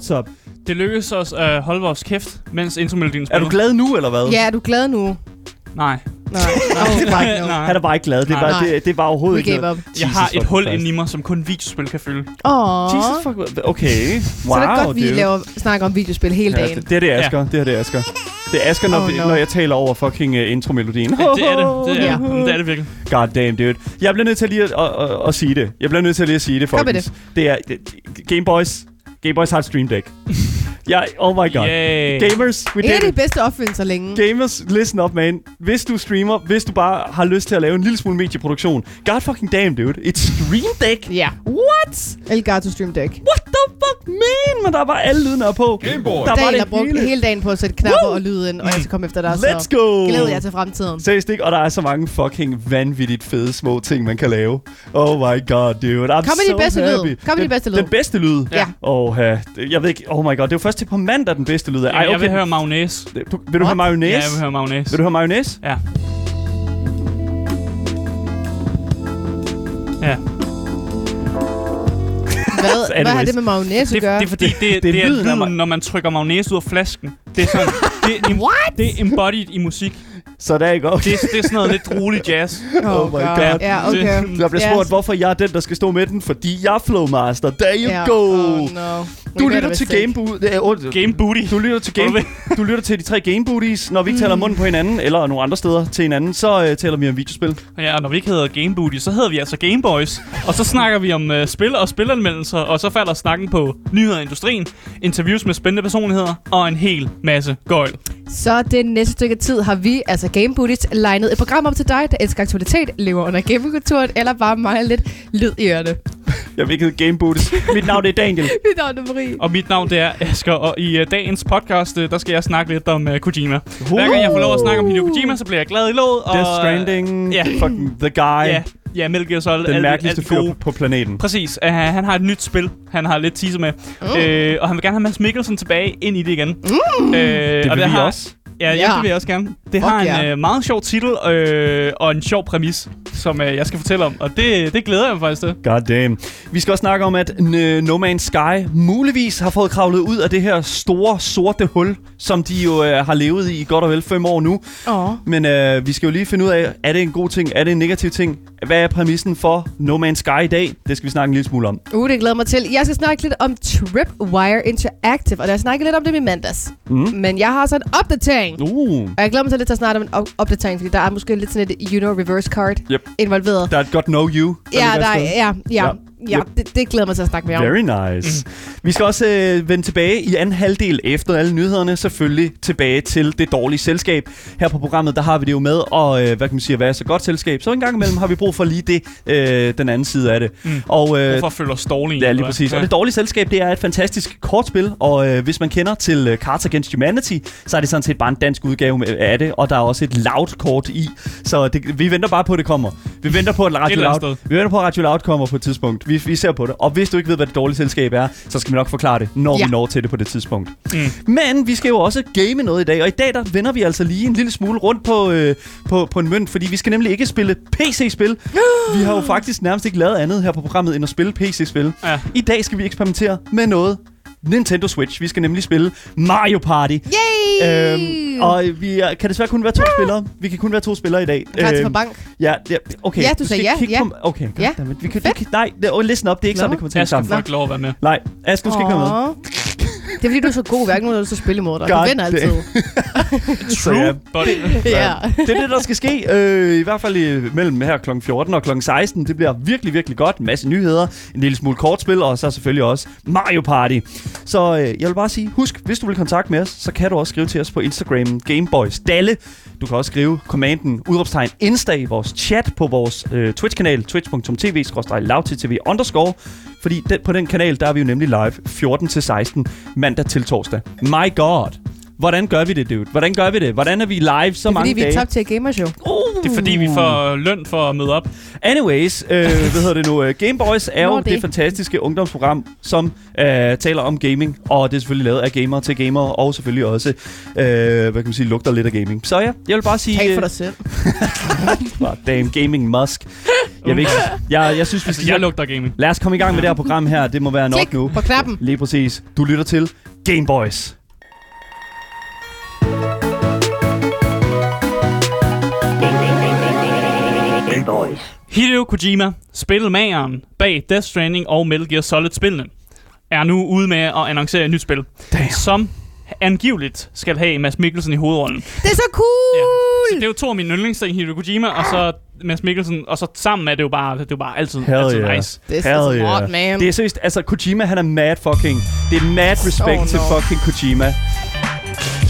What's up? Det lykkedes os at holde vores kæft, mens intromelodien Er spiller. du glad nu, eller hvad? Ja, er du glad nu? Nej. Nej. Oh, fuck no. Nej. Han er bare ikke glad. Det er, bare, det, det er bare overhovedet ikke noget. Jeg har et hul inde i mig, som kun videospil kan fylde. Åh. Jesus fuck. Okay. Wow, Så er det godt, vi laver, snakker om videospil hele Ja, dagen. det, det er det, Asger. Ja. Det er det, Asger. Det er Asger, når, Oh, no. når jeg taler over fucking uh, intromelodien. Ja, det er det. Det er, Ja. det. er det virkelig. God damn, dude. Jeg bliver nødt til lige at, at, at, at sige det. Jeg bliver nødt til lige at sige det, Kom med folkens. Det er det, Game Boys. Game Boys har et Stream Deck. ja, oh my god. Yay. Gamers, we did de it. bedste opfindelser længe. Gamers, listen up, man. Hvis du streamer, hvis du bare har lyst til at lave en lille smule medieproduktion, god fucking damn, dude. Et Stream Deck? Ja. What? Elgato Stream Deck. What the fuck, man? Men der er bare alle lydene er på. Gameboy. Der var det har brugt hele. hele dagen på at sætte knapper Woo! og lyde ind, og jeg skal komme efter dig. Let's så go! glæder jeg til fremtiden. Seriøst ikke? Og der er så mange fucking vanvittigt fede små ting, man kan lave. Oh my god, dude. I'm Kom med so de bedste lyd. happy. Kom med de bedste lyd. Den bedste lyd? Ja. Oh, ja. Jeg ved ikke. Oh my god, det er jo først til på mandag, den bedste lyd er. Ej, Jeg vil høre mayonnaise. Du, vil du have mayonnaise? Ja, jeg vil høre mayonnaise. Vil du have mayonnaise? Ja. Ja. Hvad, hvad har det med mayonnaise at Det, gøre? det er fordi, det, det, det er det er lyden når man trykker mayonnaise ud af flasken. Det er sådan, det, er, What? det er embodied i musik. Så der er ikke okay. Det, er- det er sådan noget lidt rolig jazz. Oh my god. Ja, okay. Jeg bliver spurgt, hvorfor jeg er den, der skal stå med den, fordi jeg er Flowmaster. There you Ja. go. Oh, no. Du lytter til. Game. Det er, oh, Game Booty. Du lytter til Game, du lytter til de tre Game Booties. Når vi ikke taler munden på hinanden, eller nogle andre steder til hinanden, så uh, taler vi om videospil. Ja, og når vi ikke hedder Game Booty, så hedder vi altså Game Boys. Og så snakker vi om uh, spil og spilanmeldelser, og så falder snakken på nyheder i industrien, interviews med spændende personligheder og en hel masse gøjl. Så det næste stykke tid har vi, altså Game Buddies, legnet et program op til dig, der elsker aktualitet, lever under gamekulturen, eller bare mangler lidt lyd i ørerne. Jeg vil ikke hedde Game Booties. Mit navn er Daniel. Mit navn er Marie. Og mit navn det er Asger, og i uh, dagens podcast, uh, der skal jeg snakke lidt om uh, Kojima. Hver gang jeg får lov at snakke om Hideo Kojima, så bliver jeg glad i låget. Og, Death Stranding. ja. Fucking The Guy. Ja, ja Metal Gear Solid. Den alt- mærkeligste fyr på, på planeten. Præcis. Uh, han har et nyt spil, han har lidt teaser med. Mm. Øh, og han vil gerne have Mads Mikkelsen tilbage ind i det igen. Mm. Øh, Det og vil vi har, også. Ja, ja, det vil jeg også gerne. Det Fuck har en ja. øh, meget sjov titel øh, og en sjov præmis, som øh, jeg skal fortælle om. Og det, det glæder jeg mig faktisk til. God damn. Vi skal også snakke om, at øh, No Man's Sky muligvis har fået kravlet ud af det her store, sorte hul, som de jo øh, har levet i godt og vel fem år nu. Åh. Men øh, vi skal jo lige finde ud af, er det en god ting, er det en negativ ting? Hvad er præmissen for No Man's Sky i dag? Det skal vi snakke en lille smule om. Uh, det glæder mig til. Jeg skal snakke lidt om Tripwire Interactive, og der snakkede lidt om det i mandags. Mm. Men jeg har så en opdatering. Uh, Og jeg glæder mig til lidt at snakke om en op- opdatering, fordi der er måske lidt sådan et you know reverse card Yep. involveret. der er et godt know you. Ja, ligger der er, ja, ja, Ja. Ja, Yep. det, det glæder mig til at snakke mere om. Very nice. Mm. Vi skal også øh, vende tilbage i anden halvdel efter alle nyhederne. Selvfølgelig tilbage til det dårlige selskab. Her på programmet, der har vi det jo med, og øh, hvad kan man sige, at være så godt selskab. Så en gang imellem har vi brug for lige det, øh, den anden side af det. Mm. Og, øh, Hvorfor føler Storling? Ja, lige præcis. Og det dårlige selskab, det er et fantastisk kortspil, og øh, hvis man kender til øh, Cards Against Humanity, så er det sådan set bare en dansk udgave med- af det, og der er også et loud-kort i, så det, vi venter bare på, at det kommer. Vi venter på, at Radio Loud, vi venter på, at Radio Loud kommer på et tidspunkt. Vi, vi ser på det. Og hvis du ikke ved, hvad det dårlige selskab er, så skal vi nok forklare det, når Ja. vi når til det på det tidspunkt. Mm. Men vi skal jo også game noget i dag, og i dag der vender vi altså lige en lille smule rundt på, øh, på, på en mønt, fordi vi skal nemlig ikke spille PC-spil. vi har jo faktisk nærmest ikke lavet andet her på programmet, end at spille PC-spil. Ja. I dag skal vi eksperimentere med noget Nintendo Switch. Vi skal nemlig spille Mario Party. Yay! Øhm, og vi er, kan desværre kun være to spillere. Vi kan kun være to spillere i dag. Klar til for Øhm, bank. ja, ja, okay. Ja, du sagde skal ja, kigge ja. På, okay, Ja. goddammit. Vi kan, vi kan, nej, det, listen up. Det er ikke Nå. sådan, det kommer til at sammen. få ikke lov at være med. Nej, Ask, du skal ikke være med. Det er fordi, du er så god. Hverken nogen, der vil spille imod dig. Du God vinder altid. Så ja, det er det, der skal ske. Øh, I hvert fald i, mellem her kl. 14 og kl. 16. Det bliver virkelig, virkelig godt. En masse nyheder, en lille smule kortspil, og så selvfølgelig også Mario Party. Så øh, jeg vil bare sige, husk, hvis du vil kontakte med os, så kan du også skrive til os på Instagram, Gameboys Dalle. Du kan også skrive kommanden udråbstegn Insta i vores chat på vores øh, Twitch-kanal, twitch.tv lavttv underscore. Fordi den, på den kanal, der er vi jo nemlig live 14-16 mandag til torsdag. My God! Hvordan gør vi det, dude? Hvordan gør vi det? Hvordan er vi live så Det er mange fordi, vi er dage? top til gamershow. Uh. det er fordi, vi får løn for at møde op. Anyways, øh, hvad hedder det nu? Øh, Game Boys er jo Nå, det. det. det fantastiske ungdomsprogram, som øh, taler om gaming, og det er selvfølgelig lavet af gamer til gamer, og selvfølgelig også, øh, hvad kan man sige, lugter lidt af gaming. Så ja, jeg vil bare sige... Tag for øh, dig selv. Bare damn gaming musk. Jeg, ikke, jeg, jeg synes, vi Altså, skal... jeg lugter gaming. Lad os komme i gang med det her program her. Det må være nok Klik nu. på knappen. Lige præcis. Du lytter til Game Boys. Hideo Kojima, spilmageren bag Death Stranding og Metal Gear Solid-spillene, er nu ude med at annoncere et nyt spil, Damn. som angiveligt skal have Mads Mikkelsen i hovedrollen. Det er så cool! Ja. Så det er jo to af mine yndlingsting, Hideo Kojima, og så Mads Mikkelsen, og så sammen er det jo bare, det er jo bare altid, Hell altid yeah. nice. Det er Hell så yeah. smart, man. Det er seriøst, altså Kojima, han er mad fucking. Det er mad respect Oh, til no. fucking Kojima.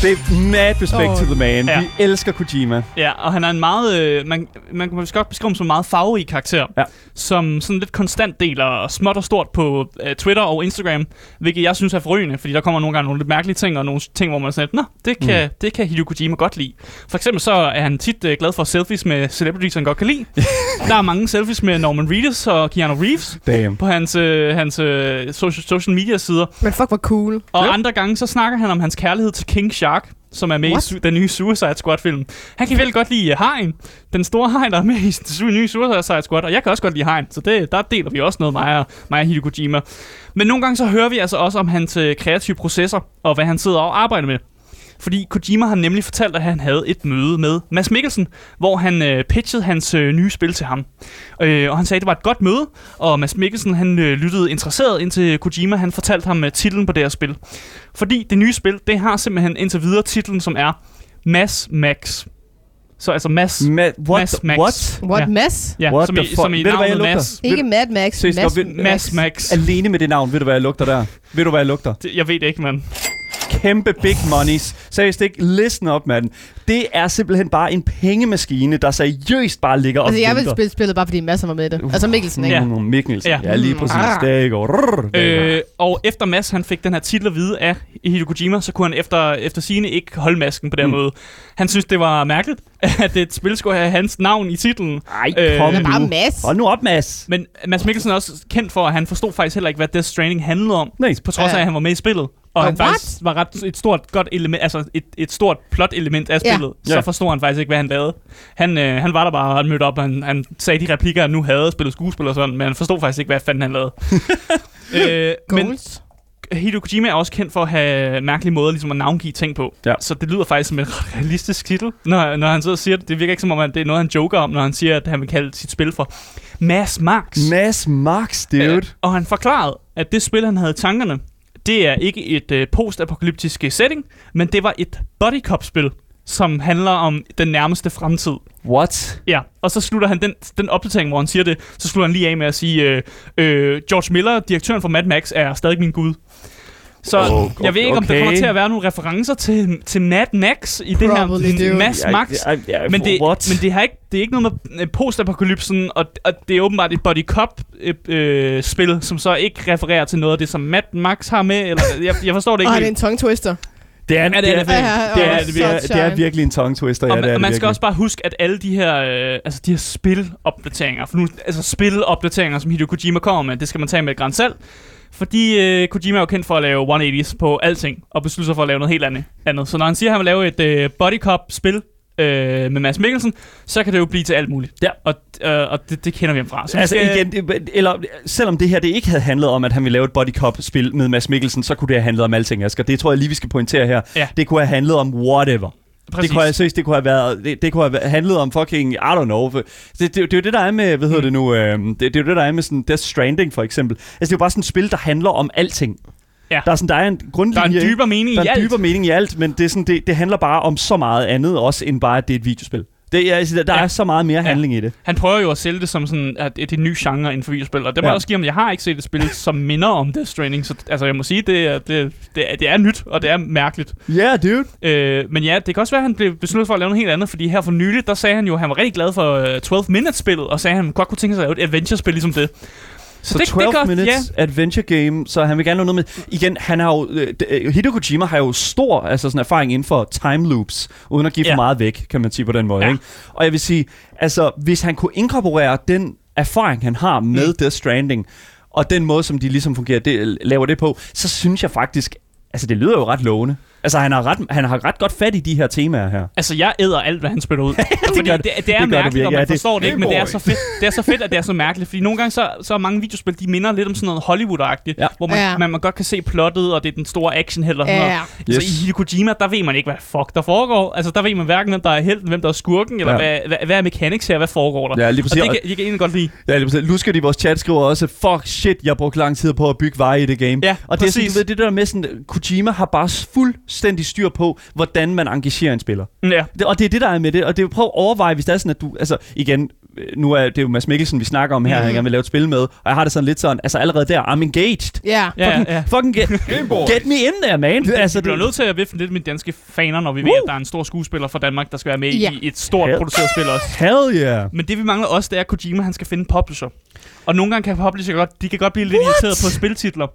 Det er mad respect Oh. to the man. Ja. Vi elsker Kojima. Ja, og han er en meget, øh, man, man kan måske godt beskrive ham som en meget farverig karakter, Ja. som sådan lidt konstant deler småt og stort på øh, Twitter og Instagram, hvilket jeg synes er forrygende, fordi der kommer nogle gange nogle lidt mærkelige ting, og nogle ting, hvor man er sådan, lidt, nå, det kan, mm. det kan Hideo Kojima godt lide. For eksempel så er han tit øh, glad for selfies med celebrities, han godt kan lide. der er mange selfies med Norman Reedus og Keanu Reeves Damn. på hans, øh, hans øh, social, social media sider. Men fuck, hvor cool. Og Ja. andre gange, så snakker han om hans kærlighed til King Shark, som er med What? i den nye Suicide Squad-film. Han kan virkelig godt lide uh, Hein, den store Hein, der er med i den nye Suicide Squad, og jeg kan også godt lide Hein, så det, der deler vi også noget, mig og, mig og Hideo Kojima. Men nogle gange så hører vi altså også om hans øh, kreative processer, og hvad han sidder og arbejder med. Fordi Kojima har nemlig fortalt, at han havde et møde med Mads Mikkelsen, hvor han øh, pitchede hans øh, nye spil til ham. Øh, og han sagde, at det var et godt møde, og Mads Mikkelsen han øh, lyttede interesseret ind til Kojima. Han fortalte ham øh, titlen på det her spil. Fordi det nye spil, det har simpelthen indtil videre titlen, som er Mass Max. Så altså Mass, Ma- what? Mass Max. What? What Ja. mess? Ja, What som, the i, som i Ved navnet? Mass. Ikke Mad Max, Mass, Mass Max. Alene med det navn, ved du, hvad jeg lugter der? Ved du, hvad jeg lugter? Det, jeg ved det ikke, mand. Kæmpe big monies. Seriøst ikke. Listen op, mand. Det er simpelthen bare en pengemaskine, der seriøst bare ligger og Altså, jeg vil spille spillet bare, fordi masser var med det. Altså Mikkelsen, ikke? Ja. Mikkelsen. Ja. Ja. lige præcis. Ah. Der går. Rrr, der går. Øh, og efter Mads han fik den her titel at vide af Hideo Kojima, så kunne han efter, efter sine ikke holde masken på den mm. måde. Han synes, det var mærkeligt, at et spil skulle have hans navn i titlen. Ej, øh, kom er bare nu. Mads. Hold nu op, Mads. Men Mads Mikkelsen er også kendt for, at han forstod faktisk heller ikke, hvad Death Stranding handlede om. Nej. På trods af, at han var med i spillet. Og Oh, han what? faktisk var ret et stort godt element, altså et, et stort plot-element af Ja. spillet. Ja. Så forstod han faktisk ikke, hvad han lavede. Han, øh, han var der bare og mødte op, og han, han sagde de replikker, han nu havde spillet skuespil og sådan, men han forstod faktisk ikke, hvad fanden han lavede. øh, men Goals. Hideo Kojima er også kendt for at have mærkelige måder ligesom at navngive ting på. Ja. Så det lyder faktisk som en realistisk titel, når, når han så siger det. Det virker ikke som om, at det er noget, han joker om, når han siger, at han vil kalde sit spil for Mass Max. Mads Max, dude. Øh, og han forklarede, at det spil, han havde i tankerne, det er ikke et øh, post-apokalyptisk setting, men det var et body cop-spil, som handler om den nærmeste fremtid. What? Ja, og så slutter han den, den opdatering, hvor han siger det, så slutter han lige af med at sige, øh, øh, George Miller, direktøren for Mad Max, er stadig min gud. Så Oh, jeg ved ikke, om der okay. kommer til at være nogle referencer til, til Mad Max i det Probably her do. Mass Max. Ja, ja, ja, Men det, what? men det, har ikke, det er ikke noget med øh, postapokalypsen, og, og det er åbenbart et body cop øh, øh, spil, som så ikke refererer til noget af det, som Mad Max har med, eller jeg, jeg forstår det ikke Åh, det er en tongue twister. Det er, Ja, det er det er, det er, det er, og det er, det er virkelig en tongue twister. Og, ja, det er man, det man skal virkelig. også bare huske, at alle de her, øh, altså de her spilopdateringer, for nu, altså spilopdateringer, som Hideo Kojima kommer med, det skal man tage med et græns selv. Fordi øh, Kojima er jo kendt for at lave 180's på alting, og beslutter sig for at lave noget helt andet. andet. Så når han siger, at han vil lave et øh, body cop spil øh, med Mads Mikkelsen, så kan det jo blive til alt muligt. Ja. Og, øh, og det, det kender vi ham fra. Så Altså skal- igen, det, eller selvom det her det ikke havde handlet om, at han ville lave et body cop spil med Mads Mikkelsen, så kunne det have handlet om alting, Asger. Det tror jeg lige, vi skal pointere her. Ja. Det kunne have handlet om whatever. Præcis. Det kunne have, seriøst, det kunne have været, det, det kunne have handlet om fucking, I don't know. Det, det, det, er jo det, der er med, hvad hedder det nu, øh, det, det, er jo det, der er med sådan Death Stranding for eksempel. Altså, det er jo bare sådan et spil, der handler om alting. Ja. Der er sådan, der er en der er grundlinje. en dybere mening der i er en alt. dybere mening i alt, men det, er sådan, det, det handler bare om så meget andet også, end bare, at det er et videospil. Det, altså, der, der Ja. er så meget mere handling i det. Han prøver jo at sælge det som sådan, at det er en ny genre inden for videospil, og det må Ja. jeg også give ham. Jeg har ikke set et spil, som minder om Death Stranding, så altså, jeg må sige, det er, det, det, er, det er nyt, og det er mærkeligt. Ja, yeah, dude. Øh, men ja, det kan også være, at han blev besluttet for at lave noget helt andet, fordi her for nylig, der sagde han jo, at han var rigtig glad for uh, 12 Minutes-spillet, og sagde, at han godt kunne tænke sig at lave et adventure-spil ligesom det. Så, så 12 godt- minutes Ja, adventure game, så han vil gerne noget med... Igen, han har jo... øh, øh, Hideo Kojima har jo stor altså sådan erfaring inden for time loops, uden at give Ja. for meget væk, kan man sige på den måde. Ja. Ikke? Og jeg vil sige, altså, hvis han kunne inkorporere den erfaring, han har med Mm. Death Stranding, og den måde, som de ligesom fungerer, det, laver det på, så synes jeg faktisk... Altså, det lyder jo ret lovende. Altså, han har, ret, han har ret godt fat i de her temaer her. Altså, jeg æder alt, hvad han spiller ud. fordi gør det, det, det er Det mærkeligt, og man Ja, det- forstår det ikke, men det er, så fedt, det er så fedt, at det er så mærkeligt. Fordi nogle gange, så, så er mange videospil, de minder lidt om sådan noget Hollywood-agtigt, Ja. hvor man, Ja. man, man godt kan se plottet, og det er den store actionheld og sådan Ja. noget. Yes. Så i Hideo Kojima, der ved man ikke, hvad fuck der foregår. Altså, der ved man hverken, hvem der er helten, hvem der er skurken, eller Ja. hvad, hvad, hvad er mechanics her, hvad foregår der. Ja, lige og præcis. det kan, jeg kan egentlig godt lide. Ja, lige præcis. Lusker de i vores chat skriver også, fuck shit, jeg har brugt lang tid på at bygge veje i det game. Ja, og det er sådan, præcis. du ved, det der med sådan, Kojima har bare fuldstændig styr på, hvordan man engagerer en spiller. Ja. Det, og det er det, der er med det. Og det er jo prøv at overveje, hvis det er sådan, at du... Altså, igen, øh, nu er det er jo Mads Mikkelsen, vi snakker om her, mm. Han gerne vil lave et spil med. Og jeg har det sådan lidt sådan, altså allerede der, I'm engaged. Ja. Ja, fucking, ja. fucking get, get me in there, man. Altså, altså, vi bliver nødt til at vifte lidt med danske faner, når vi ved, Woo! at der er en stor skuespiller fra Danmark, der skal være med Ja. i et stort Hell. produceret spil også. Hell yeah. Men det vi mangler også, det er, at Kojima han skal finde en publisher. Og nogle gange kan publisher godt, de kan godt blive lidt irriteret på spiltitler.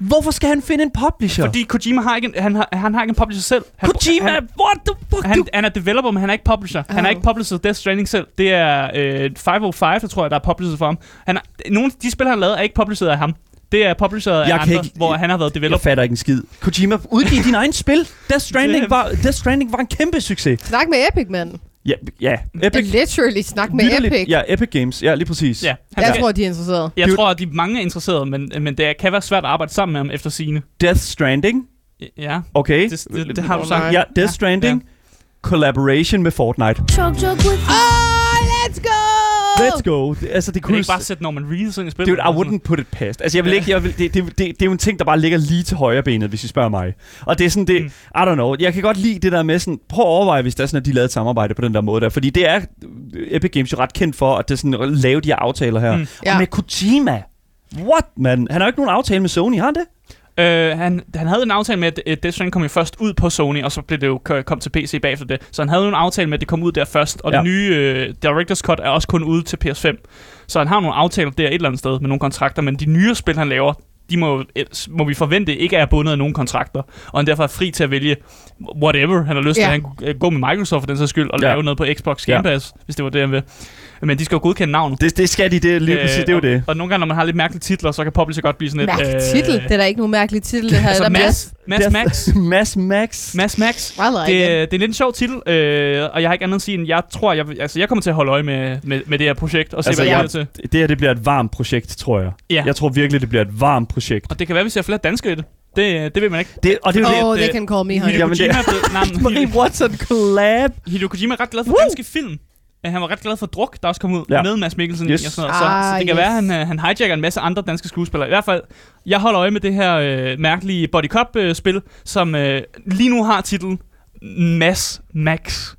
Hvorfor skal han finde en publisher? Fordi Kojima har ikke en, han har, han har ikke en publisher selv. Han, Kojima, han, what the fuck? han, du? han er developer, men han er ikke publisher. Han er Oh. ikke publisher Death Stranding selv. Det er øh, 505, der tror jeg, der er publisher for ham. Han er, nogle af de spil, han har lavet, er ikke publisher af ham. Det er publisher af Jeg andre, ikke- hvor han har været Jeg developer. fatter ikke en skid. Kojima, udgiv din egen spil. Death Stranding, Det- var, Death Stranding var en kæmpe succes. Snak med Epic, mand. Ja, ja. Epic. Literally snak med Vitterligt. Epic. Ja, Epic Games. Ja, lige præcis. Ja, han Jeg skal, tror, de er interesserede. jeg tror, at de mange er interesserede, men, men det kan være svært at arbejde sammen med ham efter sine. Death Stranding. Ja, Okay. det, det, det har du sagt. Ja, Death Stranding. Collaboration med Fortnite. Chug chug with Oh, let's go! Let's go. Det, altså, det Kunne ikke bare sætte Norman Reedus ind i spillet? Dude, I wouldn't put it past. Altså, jeg vil ikke... Jeg vil, det, det, det, det, er jo en ting, der bare ligger lige til højre benet, hvis I spørger mig. Og det er sådan, det... Mm. I don't know. Jeg kan godt lide det der med sådan... Prøv at overveje, hvis det er sådan, at de lavede et samarbejde på den der måde der. Fordi det er Epic Games jo ret kendt for, at det er sådan at lave de her aftaler her. Mm. Mm. Ja. Og med Kojima... What, man? Han har jo ikke nogen aftale med Sony, har han det? Øh, han, han havde en aftale med, at øh, Death Stranding kom jo først ud på Sony, og så blev det jo k- kom til PC bagefter det. Så han havde jo en aftale med, at det kom ud der først, og. Ja. det nye øh, Director's Cut er også kun ude til PS5. Så han har nogle aftaler der et eller andet sted med nogle kontrakter, men de nye spil, han laver, de må, øh, må vi forvente ikke er bundet af nogen kontrakter, og han derfor er fri til at vælge whatever han har lyst Ja. til. Han kunne øh, gå med Microsoft for den sags skyld, og Ja. lave noget på Xbox Game Pass, hvis det var det, han vil. Men de skal jo godkende navnet. Det, det skal de, det, er lige Øh, præcis, det er jo og, det. Og nogle gange, når man har lidt mærkelige titler, så kan publisher godt blive sådan lidt... Mærkelig titel. Det er da ikke nogen mærkelig titel, det her. Altså, Der Mads, Death- Max. Mass Max. Mads Max. I like Det, it. det er lidt en sjov titel, øh, og jeg har ikke andet at sige, end jeg tror, jeg, vil- altså, jeg kommer til at holde øje med, med, med det her projekt, og se, Altså, hvad jeg- det bliver til. Det her, det bliver et varmt projekt, tror jeg. Ja. Jeg tror virkelig, det bliver et varmt projekt. Og det kan være, vi ser flere danskere i det. Det, det ved man ikke. Det, og det er. Oh, det- they can call me honey. Hideo Kojima, Marie Watson collab. Hideo Kojima er ret glad for Woo! danske film. Ja, Han var ret glad for Druk, der også kom ud Ja. med Mads Mikkelsen Yes. og sådan noget. Så, Ah, så det kan yes. være, at han, øh, han hijacker en masse andre danske skuespillere. I hvert fald, jeg holder øje med det her øh, mærkelige Body Cop-spil, som øh, lige nu har titlen Mass Max.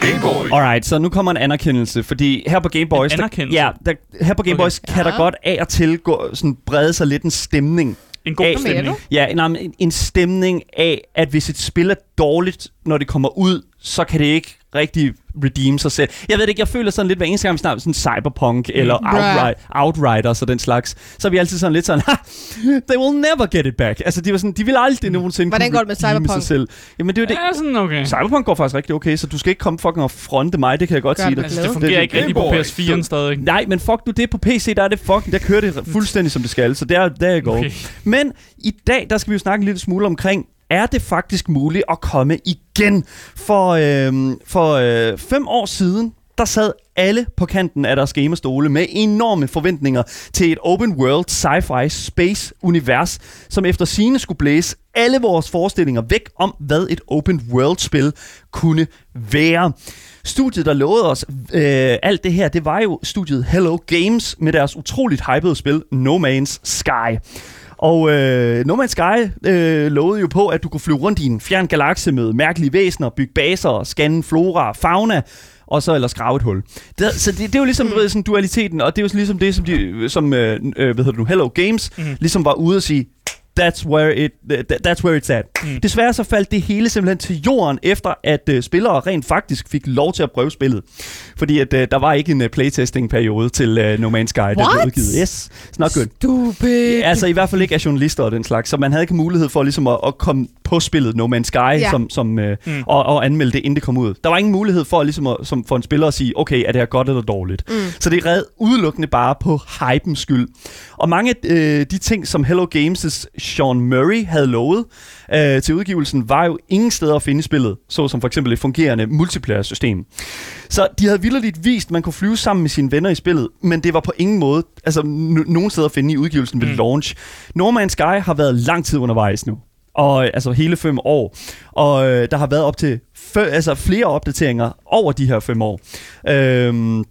Gameboy. Alright, så nu kommer en anerkendelse, fordi her på Game Boys... En der-? Ja, der, her på Game Okay. Boys kan der Ja. godt af og til gå, sådan, brede sig lidt en stemning. En god mener stemning. Ja, nej, en, en stemning af, at hvis et spil er dårligt, når det kommer ud, så kan det ikke rigtig redeem sig selv. Jeg ved det ikke, jeg føler sådan lidt hver eneste gang, vi snakker sådan cyberpunk eller Bruh. outright, Outriders og den slags, så er vi altid sådan lidt sådan, they will never get it back. Altså, de, var sådan, de vil aldrig nogensinde Hvordan kunne går det med Cyberpunk? sig selv. Jamen, det er jo det. Ja, sådan okay. Cyberpunk går faktisk rigtig okay, så du skal ikke komme fucking og fronte mig, det kan jeg godt Gør sige det. dig. Altså, det fungerer det- ikke rigtig på Gameboy. PS4'en stadig. Nej, men fuck du det på PC, der er det fucking, der kører det fuldstændig som det skal, så der, der er går. Okay. Men i dag, der skal vi jo snakke en lille smule omkring, er det faktisk muligt at komme igen? For, øh, for øh, fem år siden, der sad alle på kanten af deres gamerstole med enorme forventninger til et open world sci-fi space univers, som efter sine skulle blæse alle vores forestillinger væk om, hvad et open world spil kunne være. Studiet, der lovede os øh, alt det her, det var jo studiet Hello Games med deres utroligt hypede spil No Man's Sky. Og øh, No Man's Sky øh, lovede jo på, at du kunne flyve rundt i en fjern galakse med mærkelige væsener, bygge baser, scanne flora og fauna, og så ellers grave et hul. Det, så det, det er jo ligesom du ved, sådan dualiteten, og det er jo ligesom det, som, de, som øh, øh, hvad hedder nu, Hello Games Mhm. ligesom var ude at sige, That's where, it, that, that's where it's at. Mm. Desværre så faldt det hele simpelthen til jorden, efter at uh, spillere rent faktisk fik lov til at prøve spillet. Fordi at uh, der var ikke en uh, playtesting-periode til uh, No Man's Sky, der blev What? udgivet. Yes, it's not good. Stupid. Altså i hvert fald ikke af journalister og den slags, så man havde ikke mulighed for ligesom at, at komme på spillet No Man's Sky, ja. Ja. som, som, øh, Mm. og, og anmelde det, inden det kom ud. Der var ingen mulighed for, ligesom at, som, for en spiller at sige, okay, er det her godt eller dårligt? Mm. Så det reddet udelukkende bare på hypens skyld. Og mange af øh, de ting, som Hello Games' Sean Murray havde lovet øh, til udgivelsen, var jo ingen steder at finde spillet, såsom for eksempel et fungerende multiplayer-system. Så de havde vildt vist, at man kunne flyve sammen med sine venner i spillet, men det var på ingen måde altså, n- nogen steder at finde i udgivelsen ved Mm. launch. No Man's Sky har været lang tid undervejs nu. Og altså hele fem år. Og øh, der har været op til fø- altså, flere opdateringer over de her fem år. Øhm,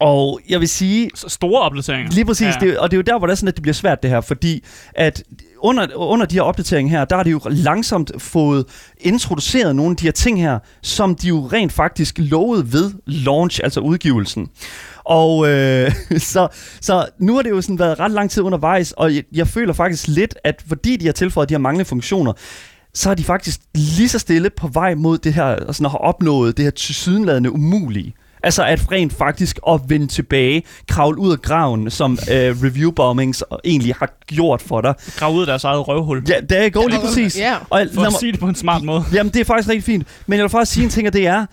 og jeg vil sige, Store opdateringer. Lige præcis, ja. det, og det er jo der, hvor det er sådan, at det bliver svært det her, fordi at under, under de her opdateringer her, der har de jo langsomt fået introduceret nogle af de her ting her, som de jo rent faktisk lovede ved launch, altså udgivelsen. Og øh, så, så nu har det jo sådan været ret lang tid undervejs, og jeg, jeg føler faktisk lidt, at fordi de har tilføjet de her manglende funktioner, så er de faktisk lige så stille på vej mod det her, og sådan at have opnået det her tilsyneladende umulige. Altså at rent faktisk at vende tilbage, kravle ud af graven, som øh, review bombings egentlig har gjort for dig. Grav ud af deres eget røvhul. Ja, det går lige præcis. Ja. Og For at mig, sige det på en smart måde. jamen, det er faktisk rigtig fint. Men jeg vil faktisk sige en ting, og det er,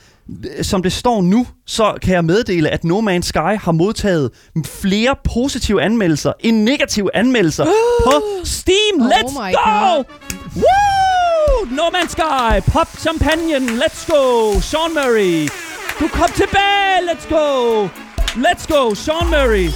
som det står nu, så kan jeg meddele, at No Man's Sky har modtaget flere positive anmeldelser end negative anmeldelser på Steam. Oh Let's go! God. Woo! No Man's Sky, pop champagne, let's go! Sean Murray, du kom tilbage, let's go! Let's go, Sean Murray!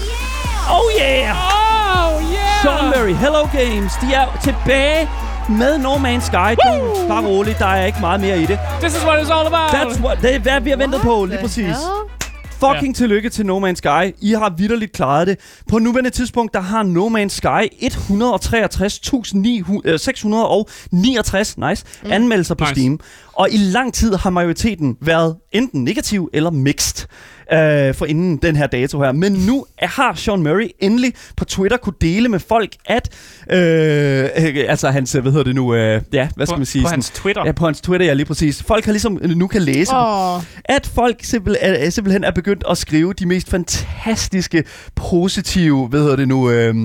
Oh yeah! Oh, yeah! Sean Murray, Hello Games, de er tilbage med No Man's Sky. Du, bare rolig, der er ikke meget mere i det. This is what it's all about. That's what, det er hvad vi har ventet på, lige præcis. hell? Fucking tillykke til No Man's Sky. I har vidderligt klaret det. På nuværende tidspunkt, der har No Man's Sky 163.669 nice, mm. anmeldelser på Nice. Steam. Og i lang tid har majoriteten været enten negativ eller mixed øh, for inden den her dato her. Men nu er- har Sean Murray endelig på Twitter kunne dele med folk, at øh, øh, altså hans, hvad hedder det nu, øh, ja, hvad skal på, man sige? På sådan- hans Twitter. Ja, på hans Twitter, ja, lige præcis. Folk har ligesom øh, nu kan læse, Åh, at folk simpelthen, er, simpelthen er begyndt at skrive de mest fantastiske, positive, hvad hedder det nu, øh,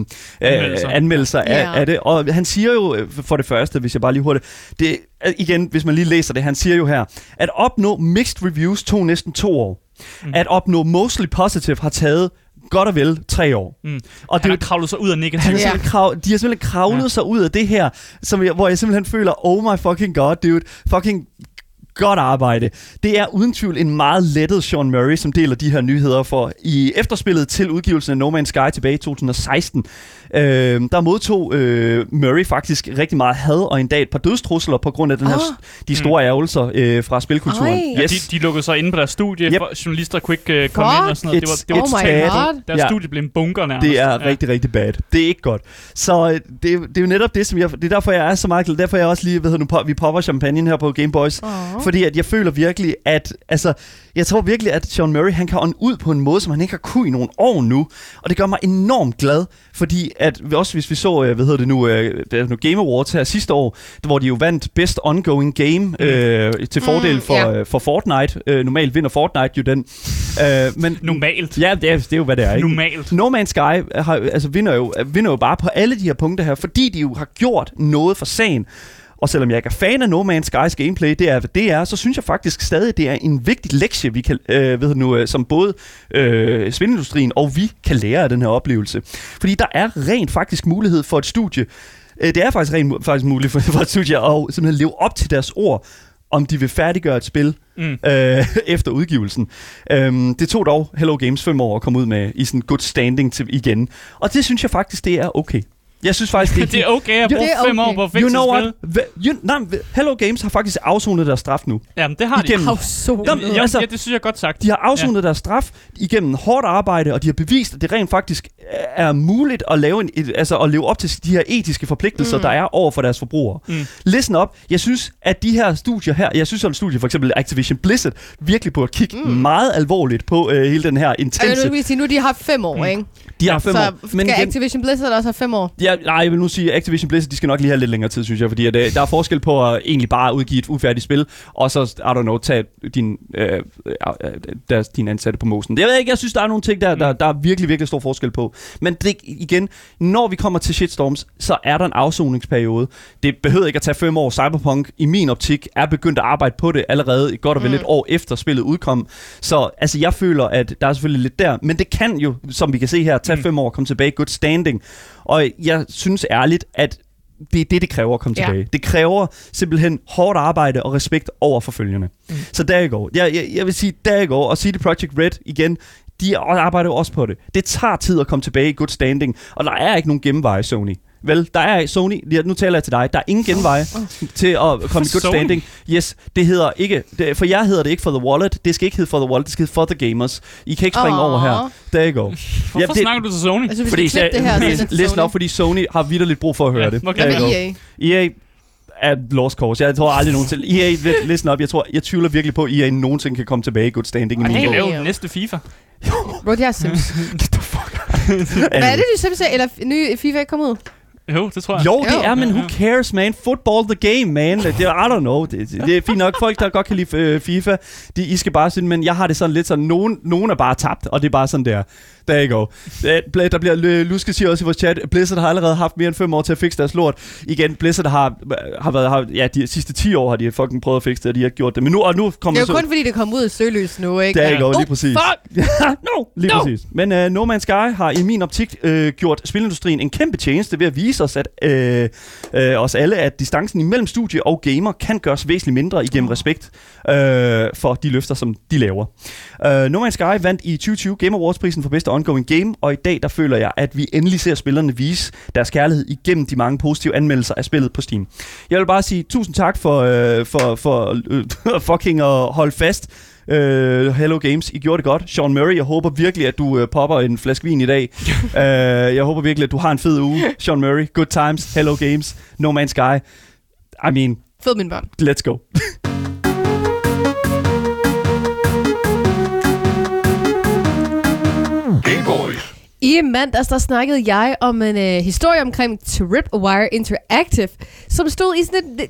Anmeldelser. øh, anmeldelser af, Ja. af det. Og han siger jo, øh, for det første, hvis jeg bare lige hurtigt, det, øh, igen, hvis man lige læser det, han siger jo her, at opnå mixed reviews tog næsten to år. Mm. At opnå mostly positive har taget godt og vel tre år. Mm. Og Han det, har kravlet sig ud af han negativ. er Ja. krav, de har simpelthen kravlet ja. sig ud af det her, som jeg, hvor jeg simpelthen føler, oh my fucking god, dude, fucking godt arbejde. Det er uden tvivl en meget lettet Sean Murray, som deler de her nyheder for i efterspillet til udgivelsen af No Man's Sky tilbage i 2016. Øh, der modtog øh, Murray faktisk rigtig meget had og endda et par dødstrusler på grund af den her, Ah. de store ærgelser øh, fra spilkulturen. Ej. Ja, Yes. de, de lukkede sig inde på deres studie, Yep. journalister kunne ikke uh, komme Fuck. ind og sådan noget. Det var, It's- det var oh my totalt god. bunker. Deres Ja. studie blev en bunker nærmest. Det er Ja. rigtig, rigtig bad. Det er ikke godt. Så øh, det, er- det er jo netop det, som jeg... Det er derfor, jeg er så meget glad. Derfor er jeg også lige, hvad hedder nu, vi popper champagne her på Game Boys. Åh. Fordi at jeg føler virkelig, at... Altså, jeg tror virkelig, at Sean Murray, han kan ånde ud på en måde, som han ikke har kunnet i nogle år nu. Og det gør mig enormt glad, fordi at også hvis vi så, øh, hvad hedder det nu, øh, det er nu Game Awards her sidste år, hvor de jo vandt Best Ongoing Game øh, til fordel Mm, for, ja. øh, for Fortnite. Øh, normalt vinder Fortnite jo den. Øh, men, Normalt. Ja, det er, det er jo, hvad det er. Ikke? Normalt. No Man's Sky har, altså, vinder, jo, vinder jo bare på alle de her punkter her, fordi de jo har gjort noget for sagen. Og selvom jeg ikke er fan af No Man's Skys gameplay, det er, det er, så synes jeg faktisk stadig, det er en vigtig lektie, vi kan, øh, ved nu, øh, som både øh, spilindustrien og vi kan lære af den her oplevelse. Fordi der er rent faktisk mulighed for et studie, øh, det er faktisk rent faktisk muligt for, for et studie at simpelthen leve op til deres ord, om de vil færdiggøre et spil Mm. øh, efter udgivelsen. Øhm, det tog dog Hello Games fem år at komme ud med i sådan good standing til igen. Og det synes jeg faktisk, det er okay. Jeg synes faktisk, det er, Det er okay at bruge det er fem år okay. på at fikse You know what? You, nej, men Hello Games har faktisk afsonet deres straf nu. Jamen, det har de. Igennem. Afsonet. Jamen, Jamen, altså- ja, det synes jeg godt sagt. De har afsonet ja. deres straf igennem hårdt arbejde, og de har bevist, at det rent faktisk er muligt at lave, en, et, altså at leve op til de her etiske forpligtelser, mm. Der er over for deres forbrugere. Mm. Listen op. Jeg synes, at de her studier her, jeg synes, at studier, for eksempel Activision Blizzard, virkelig burde kigge mm. meget alvorligt på øh, hele den her Altså, intense... nu vil sige, nu de har fem år, Mm. ikke? De har fem så år. skal Activision Blizzard også have fem år? Ja, jeg, nej, jeg vil nu sige, at Activision Blizzard, de skal nok lige have lidt længere tid, synes jeg, fordi at, øh, der er forskel på at egentlig bare udgive et ufærdigt spil, og så, I don't know, tage din, øh, øh, deres, din ansatte på mosen. Jeg ved ikke, jeg synes, der er nogle ting, der, der, der er virkelig, virkelig stor forskel på. Men det, igen, når vi kommer til shitstorms, så er der en afsoningsperiode. Det behøver ikke at tage fem år. Cyberpunk, i min optik, er begyndt at arbejde på det allerede godt og vel Mm. et år efter spillet udkom. Så altså, jeg føler, at der er selvfølgelig lidt der, men det kan jo, som vi kan se her, tage Mm. fem år at komme tilbage i good standing. Og jeg synes ærligt, at det er det, det kræver at komme Ja. tilbage. Det kræver simpelthen hårdt arbejde og respekt over for følgende. Mm. Så der i går. Jeg, jeg, jeg vil sige, der i går, og CD Projekt Red igen, de arbejder jo også på det. Det tager tid at komme tilbage i good standing, og der er ikke nogen genveje, Sony. Vel, der er Sony, ja, nu taler jeg til dig, der er ingen genveje til at komme i good standing. Yes, det hedder ikke, det, for jer hedder det ikke for the wallet, det skal ikke hedde for the wallet, det skal hedde for the gamers. I kan ikke springe Åh. over her. Der you go. Hvorfor Ja, det- snakker du til Sony? Altså, Fordi, skal klippe det her. er listen Sony. op, fordi Sony har vidderligt brug for at høre Ja, det. med EA? EA er lost cause. Jeg tror aldrig nogensinde... EA, listen op, jeg tror, jeg tvivler virkelig på, at EA nogensinde kan komme tilbage i good standing. i Og min kan lave den næste FIFA. Bro, det er Sims. Hvad er det, de Sims er? Eller nye FIFA er kommet ud? Jo, det tror jeg. Jo, det Jo. er, men who cares, man? Football the game, man. Det er, I don't know. Det, det, er fint nok. Folk, der godt kan lide øh, FIFA, de, I skal bare sådan, men jeg har det sådan lidt sådan, nogen, nogen er bare tabt, og det er bare sådan der. Der you go. Øh, Der bliver, øh, Luske siger også i vores chat, Blizzard har allerede haft mere end 5 år til at fikse deres lort. Igen, Blizzard har, har været, har, ja, de sidste 10 år har de fucking prøvet at fikse det, og de har gjort det. Men nu, og nu kommer Det er jo så... kun fordi, det kom ud i søgelys nu, ikke? Der you go, lige præcis. fuck! No, lige no. præcis. Men uh, No Man's Sky har i min optik uh, gjort spilindustrien en kæmpe tjeneste ved at vise os, at uh, uh, os alle, at distancen imellem studie og gamer kan gøres væsentligt mindre igennem respekt uh, for de løfter, som de laver. Uh, no Man's Sky vandt i 2020 Game Awards-prisen for bedste ongoing game, og i dag der føler jeg, at vi endelig ser spillerne vise deres kærlighed igennem de mange positive anmeldelser af spillet på Steam. Jeg vil bare sige tusind tak for, uh, for, for uh, fucking at holde fast Uh, Hello Games, I gjorde det godt. Sean Murray, jeg håber virkelig, at du uh, popper en flaske vin i dag. uh, jeg håber virkelig, at du har en fed uge. Sean Murray, good times, Hello Games, No Man's Sky. I mean, Fed mine børn. let's go. I mandags, der snakkede jeg om en øh, historie omkring Tripwire Interactive, som stod i sådan en øh,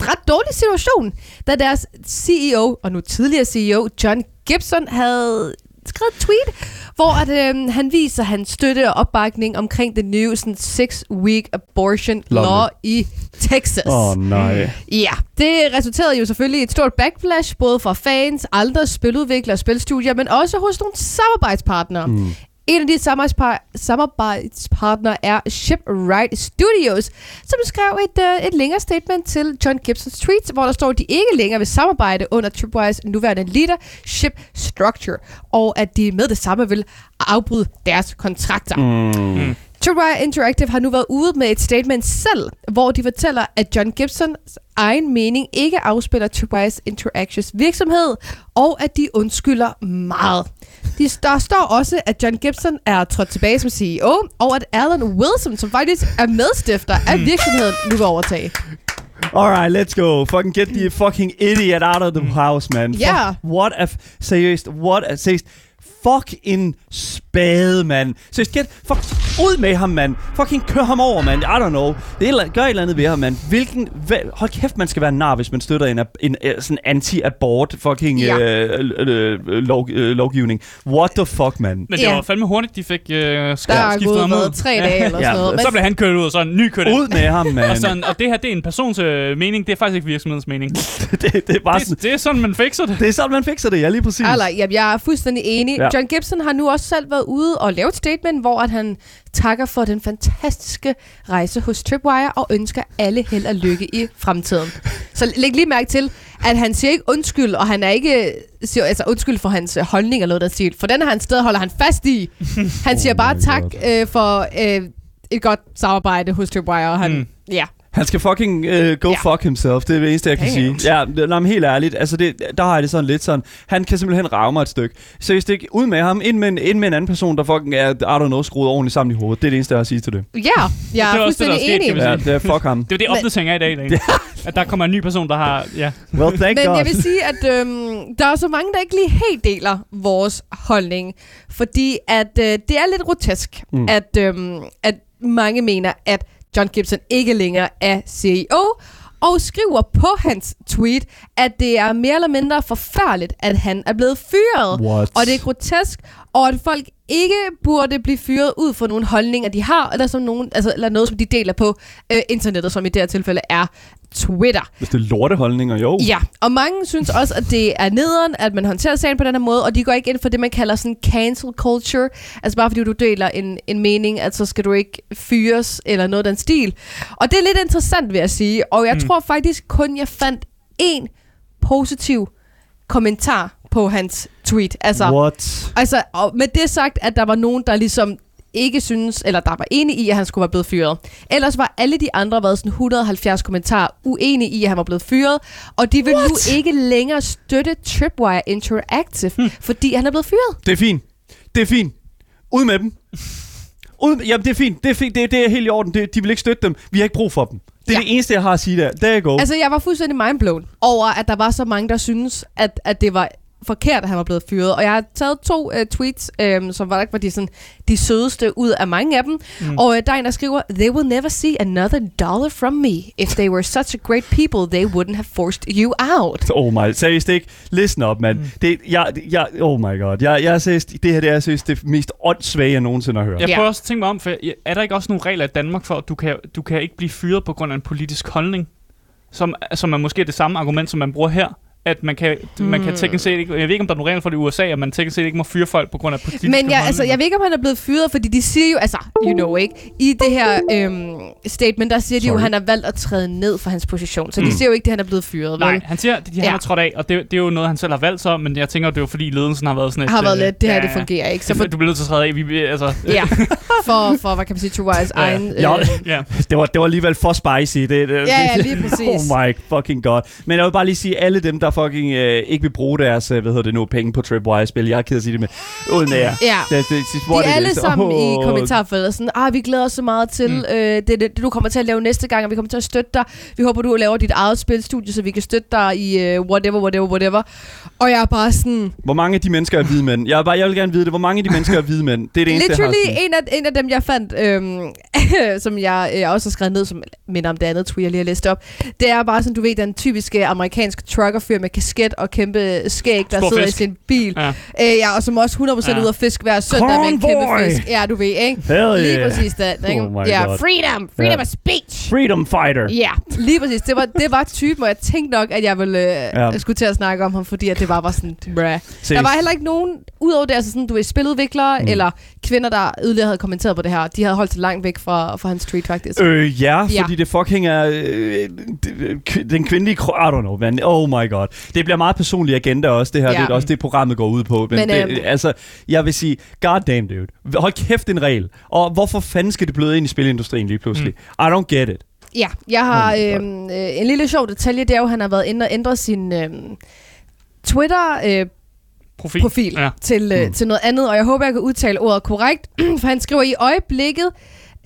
ret dårlig situation, da deres CEO, og nu tidligere CEO, John Gibson, havde skrevet et tweet, hvor at, øh, han viser hans støtte og opbakning omkring det nye sådan, six-week abortion law i Texas. Åh oh, nej. Ja, det resulterede jo selvfølgelig i et stort backlash, både fra fans, andre spiludviklere og spilstudier, men også hos nogle samarbejdspartnere. Mm. En af de samarbejdspar- samarbejdspartnere er Shipwright Studios, som skrev et, uh, et længere statement til John Gibsons tweets, hvor der står, at de ikke længere vil samarbejde under Tripwires nuværende leadership structure, og at de med det samme vil afbryde deres kontrakter. Mm. Tripwire Interactive har nu været ude med et statement selv, hvor de fortæller, at John Gibsons egen mening ikke afspiller Tripwires Interactions virksomhed, og at de undskylder meget. De, der står også, at John Gibson er trådt tilbage som CEO, og at Alan Wilson, som faktisk er medstifter af virksomheden, nu vil overtage. Alright, let's go. Fucking get the fucking idiot out of the house, man. Ja. Fuck, what a... Seriøst, what a... Seriøst. Fuck en spade, mand. Seriøst, get... Fuck, ud med ham, mand. Fucking kør ham over, mand. I don't know. Det er, gør et eller andet ved ham, mand. Hvilken... Hvad, hold kæft, man skal være nar, hvis man støtter en, en, en sådan anti-abort fucking Ja. øh, øh, øh, lov, øh, lovgivning. What the fuck, man. Men det Ja. var fandme hurtigt, de fik øh, sk- Der er skiftet gået ham ud. tre dage eller Ja, sådan noget. Så blev han kørt ud, og så en ny kørt. Ud med ham, man. Og, sådan, og det her, det er en persons øh, mening, det er faktisk ikke virksomhedens mening. det, det, er bare sådan... Det, det er sådan, man fikser det. Det er sådan, man fikser det, ja, lige præcis. Eller, ja, jeg er fuldstændig enig. Ja. John Gibson har nu også selv været ude og lavet et statement, hvor at han takker for den fantastiske rejse hos Tripwire og ønsker alle held og lykke i fremtiden. Så læg lige mærke til, at han siger ikke undskyld, og han er ikke siger, altså undskyld for hans holdning eller noget der stil. For den her han sted holder han fast i. Han siger Oh bare tak God. øh, for øh, et godt samarbejde hos Tripwire. Og han, mm. ja. Han skal fucking uh, go Ja. fuck himself. Det er det eneste, jeg kan Damn. sige. Ja, det- nej, men helt ærligt. Altså, det, der har jeg det sådan lidt sådan. Han kan simpelthen rave mig et stykke. Seriøst ikke. Ud med ham. Ind med, en, ind med en anden person, der fucking er, I don't know, skruet ordentligt sammen i hovedet. Det er det eneste, jeg har at sige til det. Ja, jeg Det er er også det, der er fuldstændig enig. Ja, det er fuck ham. Det er det, opdatering er i dag, Daniel. At der kommer en ny person, der har... Ja. Well, thank Men God. jeg vil sige, at øhm, der er så mange, der ikke lige helt deler vores holdning. Fordi at øh, det er lidt grotesk, mm. at, øhm, at mange mener, at John Gibson ikke længere er CEO, og skriver på hans tweet, at det er mere eller mindre forfærdeligt, at han er blevet fyret. What? Og det er grotesk, og at folk ikke burde blive fyret ud for nogle holdninger, de har, eller, som nogen, altså, eller noget, som de deler på øh, internettet, som i det her tilfælde er Twitter. Hvis det er lorteholdninger, jo. Ja, og mange synes også, at det er nederen, at man håndterer sagen på den her måde, og de går ikke ind for det, man kalder sådan cancel culture. Altså bare fordi du deler en, en mening, at så skal du ikke fyres eller noget af den stil. Og det er lidt interessant, vil jeg sige. Og jeg mm. tror faktisk kun, jeg fandt én positiv kommentar på hans tweet. Altså, What? Altså, og med det sagt, at der var nogen, der ligesom ikke synes, eller der var enige i, at han skulle være blevet fyret. Ellers var alle de andre været sådan 170 kommentarer uenige i, at han var blevet fyret, og de vil What? nu ikke længere støtte Tripwire Interactive, hmm. fordi han er blevet fyret. Det er fint. Det er fint. Ud med dem. Ud, jamen, det er fint. Det er, fint. Det, det er helt i orden. Det, de vil ikke støtte dem. Vi har ikke brug for dem. Det er Ja. det eneste, jeg har at sige der. Der go. Altså, jeg var fuldstændig mindblown over, at der var så mange, der synes, at, at det var forkert, at han var blevet fyret. Og jeg har taget to uh, tweets, um, som var, var de, sådan, de sødeste ud af mange af dem. Mm. Og uh, der er en, der skriver, They will never see another dollar from me. If they were such a great people, they wouldn't have forced you out. Oh my, seriøst ikke. Listen up, mand. Mm. Det, jeg, jeg, oh my god. Jeg, jeg seriøst, det her det er seriøst det mest åndssvage, jeg nogensinde har hørt. Jeg prøver også at tænke mig om, for er der ikke også nogle regler i Danmark for, at du kan, du kan ikke blive fyret på grund af en politisk holdning? Som, som er måske det samme argument, som man bruger her. At man kan, hmm. man kan teknisk set ikke... Jeg ved ikke, om der er nogle regler for det i USA, at man teknisk set ikke må fyre folk på grund af politiske Men jeg, altså, jeg ved ikke, om han er blevet fyret, fordi de siger jo, altså, you know ikke, i det her øhm, statement, der siger de jo, Sorry. at han har valgt at træde ned fra hans position. Så Mm. de siger jo ikke, at han er blevet fyret. Nej, vel? han siger, at de, han Ja. er trådt af, og det, det er jo noget, han selv har valgt så, men jeg tænker, det er jo fordi ledelsen har været sådan et... har været øh, lidt, det her, ja, det fungerer ikke. Så for, du bliver nødt til at træde af. Vi- altså, ja, for, for, hvad kan man sige, Trewires Ja. egen... Ja. Øh, ja. Det var, det var alligevel for spicy. Det, det, Ja, ja, lige præcis. Oh my fucking god. Men jeg vil bare lige sige, alle dem, der fucking øh, ikke vil bruge deres, øh, hvad hedder det nu, penge på Tripwire-spil, jeg er ked at sige det med, uden af jer. ja. Det, det, det, De er alle sammen i kommentarfeltet sådan, ah, vi glæder os så meget til Mm. øh, det, det, det, du kommer til at lave næste gang, og vi kommer til at støtte dig. Vi håber, du laver dit eget spilstudie, så vi kan støtte dig i øh, whatever, whatever, whatever. Og jeg er bare sådan, Hvor mange af de mennesker er hvide mænd? Jeg, er bare, jeg vil gerne vide det. Hvor mange af de mennesker er hvide mænd? Det er det eneste, jeg har Literally en af, en af dem, jeg fandt, øhm, som jeg øh, også har skrevet ned, som minder om det andet tweet, jeg lige har læst op. Det er bare sådan, du ved, den typiske amerikanske truckerfyr med kasket og kæmpe skæg, der Stor sidder fisk. i sin bil. Ja. Øh, ja, og som også 100% Ja. ud af fisk hver søndag med en Convoy! kæmpe fisk. Ja, du ved, ikke? Hell Lige yeah. præcis den, ikke? Oh ja, freedom! Freedom Ja. of speech! Freedom fighter. Ja, lige præcis. Det var, det var typen, og jeg tænkte nok, at jeg ville øh, Ja. skulle til at snakke om ham, fordi at det var bare sådan, bruh. Der var heller ikke nogen, udover det, altså sådan, du ved, spiludviklere Mm. eller kvinder, der yderligere havde kommenteret på det her. De havde holdt sig langt væk fra, fra hans tweet, faktisk. Øh, ja, Ja. fordi det fucking er øh, k- den kvindelige... I don't know, man. Oh my god. Det bliver meget personlig agenda også, det her. Ja. Det er også det, programmet går ud på. Men, Men, det, øhm, altså, jeg vil sige, god damn, dude. Hold kæft en regel. Og hvorfor fanden skal det bløde ind i spilindustrien lige pludselig? I don't get it. Ja, jeg har Oh God. øhm, øh, en lille sjov detalje, det er jo, at han har været inde og ændre sin øhm, Twitter-profil Profil. profil Ja. til, øh, Mm. til noget andet, og jeg håber, jeg kan udtale ordet korrekt, for han skriver i øjeblikket,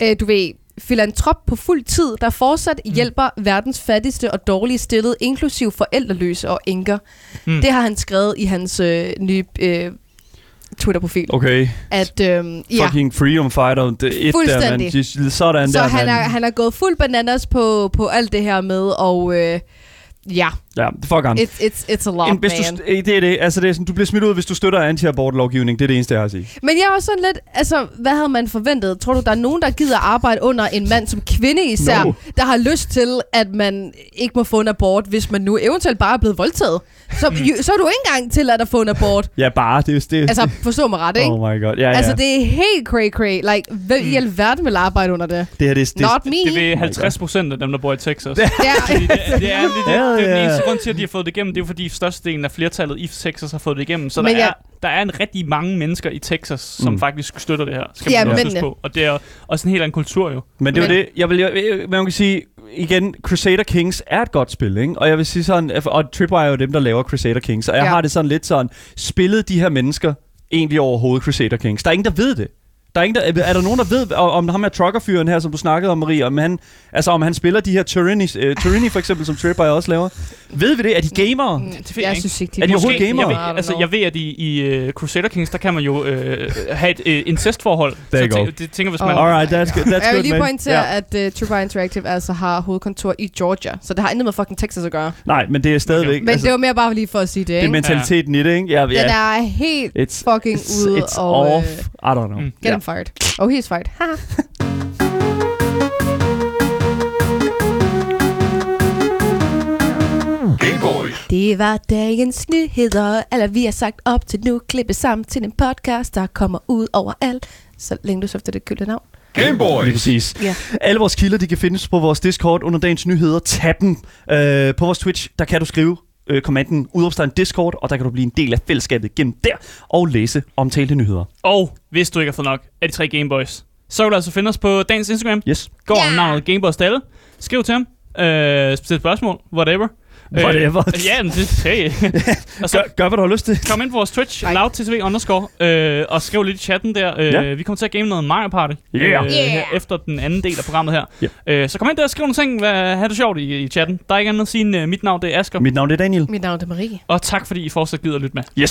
øh, du ved, filantrop på fuld tid, der fortsat Mm. hjælper verdens fattigste og dårligst stillede, inklusiv forældreløse og enker. Mm. Det har han skrevet i hans øh, nye øh, Twitter-profil. Okay. At, øhm, ja. Fucking freedom fighter. Det er et der, man. Fuldstændig. Just, sådan Så der, han man. er, han er gået fuld bananas på, på alt det her med, og øh, ja, Ja, fuck ham. it's, it's, it's a lot, En, hvis man. du, st- det er det. Altså, det er sådan, du bliver smidt ud, hvis du støtter anti-abort-lovgivning. Det er det eneste, jeg har at sige. Men jeg er også sådan lidt, altså, hvad havde man forventet? Tror du, der er nogen, der gider arbejde under en mand som kvinde især, No. der har lyst til, at man ikke må få en abort, hvis man nu eventuelt bare er blevet voldtaget? Så, Mm. jo, så er du ikke engang til at få en abort. Ja, bare. Det er det. Altså, forstå mig ret, ikke? Oh my god. Ja, ja. Altså, det er helt cray-cray. Like, hvem i alverden vil arbejde under det? det her, det, det, Not me. Det vil my 50 procent af dem, der bor i Texas. Ja. Fordi det, det, er, det, det, det, er den yeah. eneste grund til, at de har fået det igennem. Det er jo fordi størstedelen af flertallet i Texas har fået det igennem. Så Men der, jeg- er, der er en rigtig mange mennesker i Texas, som Mm. faktisk støtter det her. Skal Ja, man på. Og det er også en helt anden kultur jo. Men det er jo det, jeg vil, jeg, jeg- man kan sige, igen, Crusader Kings er et godt spil, ikke? Og jeg vil sige sådan, og Tripwire er jo dem, der laver Crusader Kings, og jeg Ja. har det sådan lidt sådan, spillede de her mennesker egentlig overhovedet Crusader Kings? Der er ingen, der ved det. Der er, ingen, der, er der nogen, der ved om ham her truckerfyren her, som du snakkede om, Marie, om han, altså om han spiller de her Turini, uh, Turini for eksempel, som Tripwire også laver? Ved vi det? Er de gamere? Mm, det jeg jeg ikke. synes ikke, de Er de er overhovedet gamere? Jeg ved, altså, jeg ved, at i, i uh, Crusader Kings, der kan man jo uh, have et uh, incestforhold. You så det tænker, hvis man... Oh. Alright, that's, good, that's jeg good, vil lige pointere, Ja. at uh, Tripwire Interactive altså har hovedkontor i Georgia, så det har intet med fucking Texas at gøre. Nej, men det er stadigvæk... Men altså, det var mere bare lige for at sige det, det er ikke? mentaliteten i det, ikke? Ja, Den ja. er helt It's, fucking it's, ude it's og... off. I don't know. Mm. Get Ja. him fired. Oh, he's fired. Gameboys. Det var dagens nyheder, eller vi har sagt op til nu, klippet sammen til en podcast, der kommer ud overalt, så længe du så efter det gyldne navn. Lige Gameboys. præcis. Ja. Alle vores kilder, de kan findes på vores Discord under dagens nyheder. Tag dem. Øh, på vores Twitch, der kan du skrive øh, kommanden udopstegn Discord, og der kan du blive en del af fællesskabet gennem der og læse omtalte nyheder. Og hvis du ikke har fået nok af de tre Gameboys, så kan du altså finde os på dagens Instagram. Yes. Gå yeah. navnet Gameboys Dalle. Skriv til ham. Øh, stil spørgsmål. Whatever. Whatever. Øh, ja, men det, hey. og så Gør, gør, hvad du har lyst til. kom ind på vores Twitch, loudtv underscore, øh, og skriv lidt i chatten der. Øh, Ja. Vi kommer til at game noget Mario Party Yeah. øh, Yeah. her efter den anden del af programmet her. Ja. Øh, så kom ind der og skriv nogle ting. Hvad, have det sjovt i, i chatten. Der er ikke andet at sige end, øh, mit navn det er Asger. Mit navn det er Daniel. Mit navn er Marie. Og tak fordi I fortsat gider at lytte med. Yes.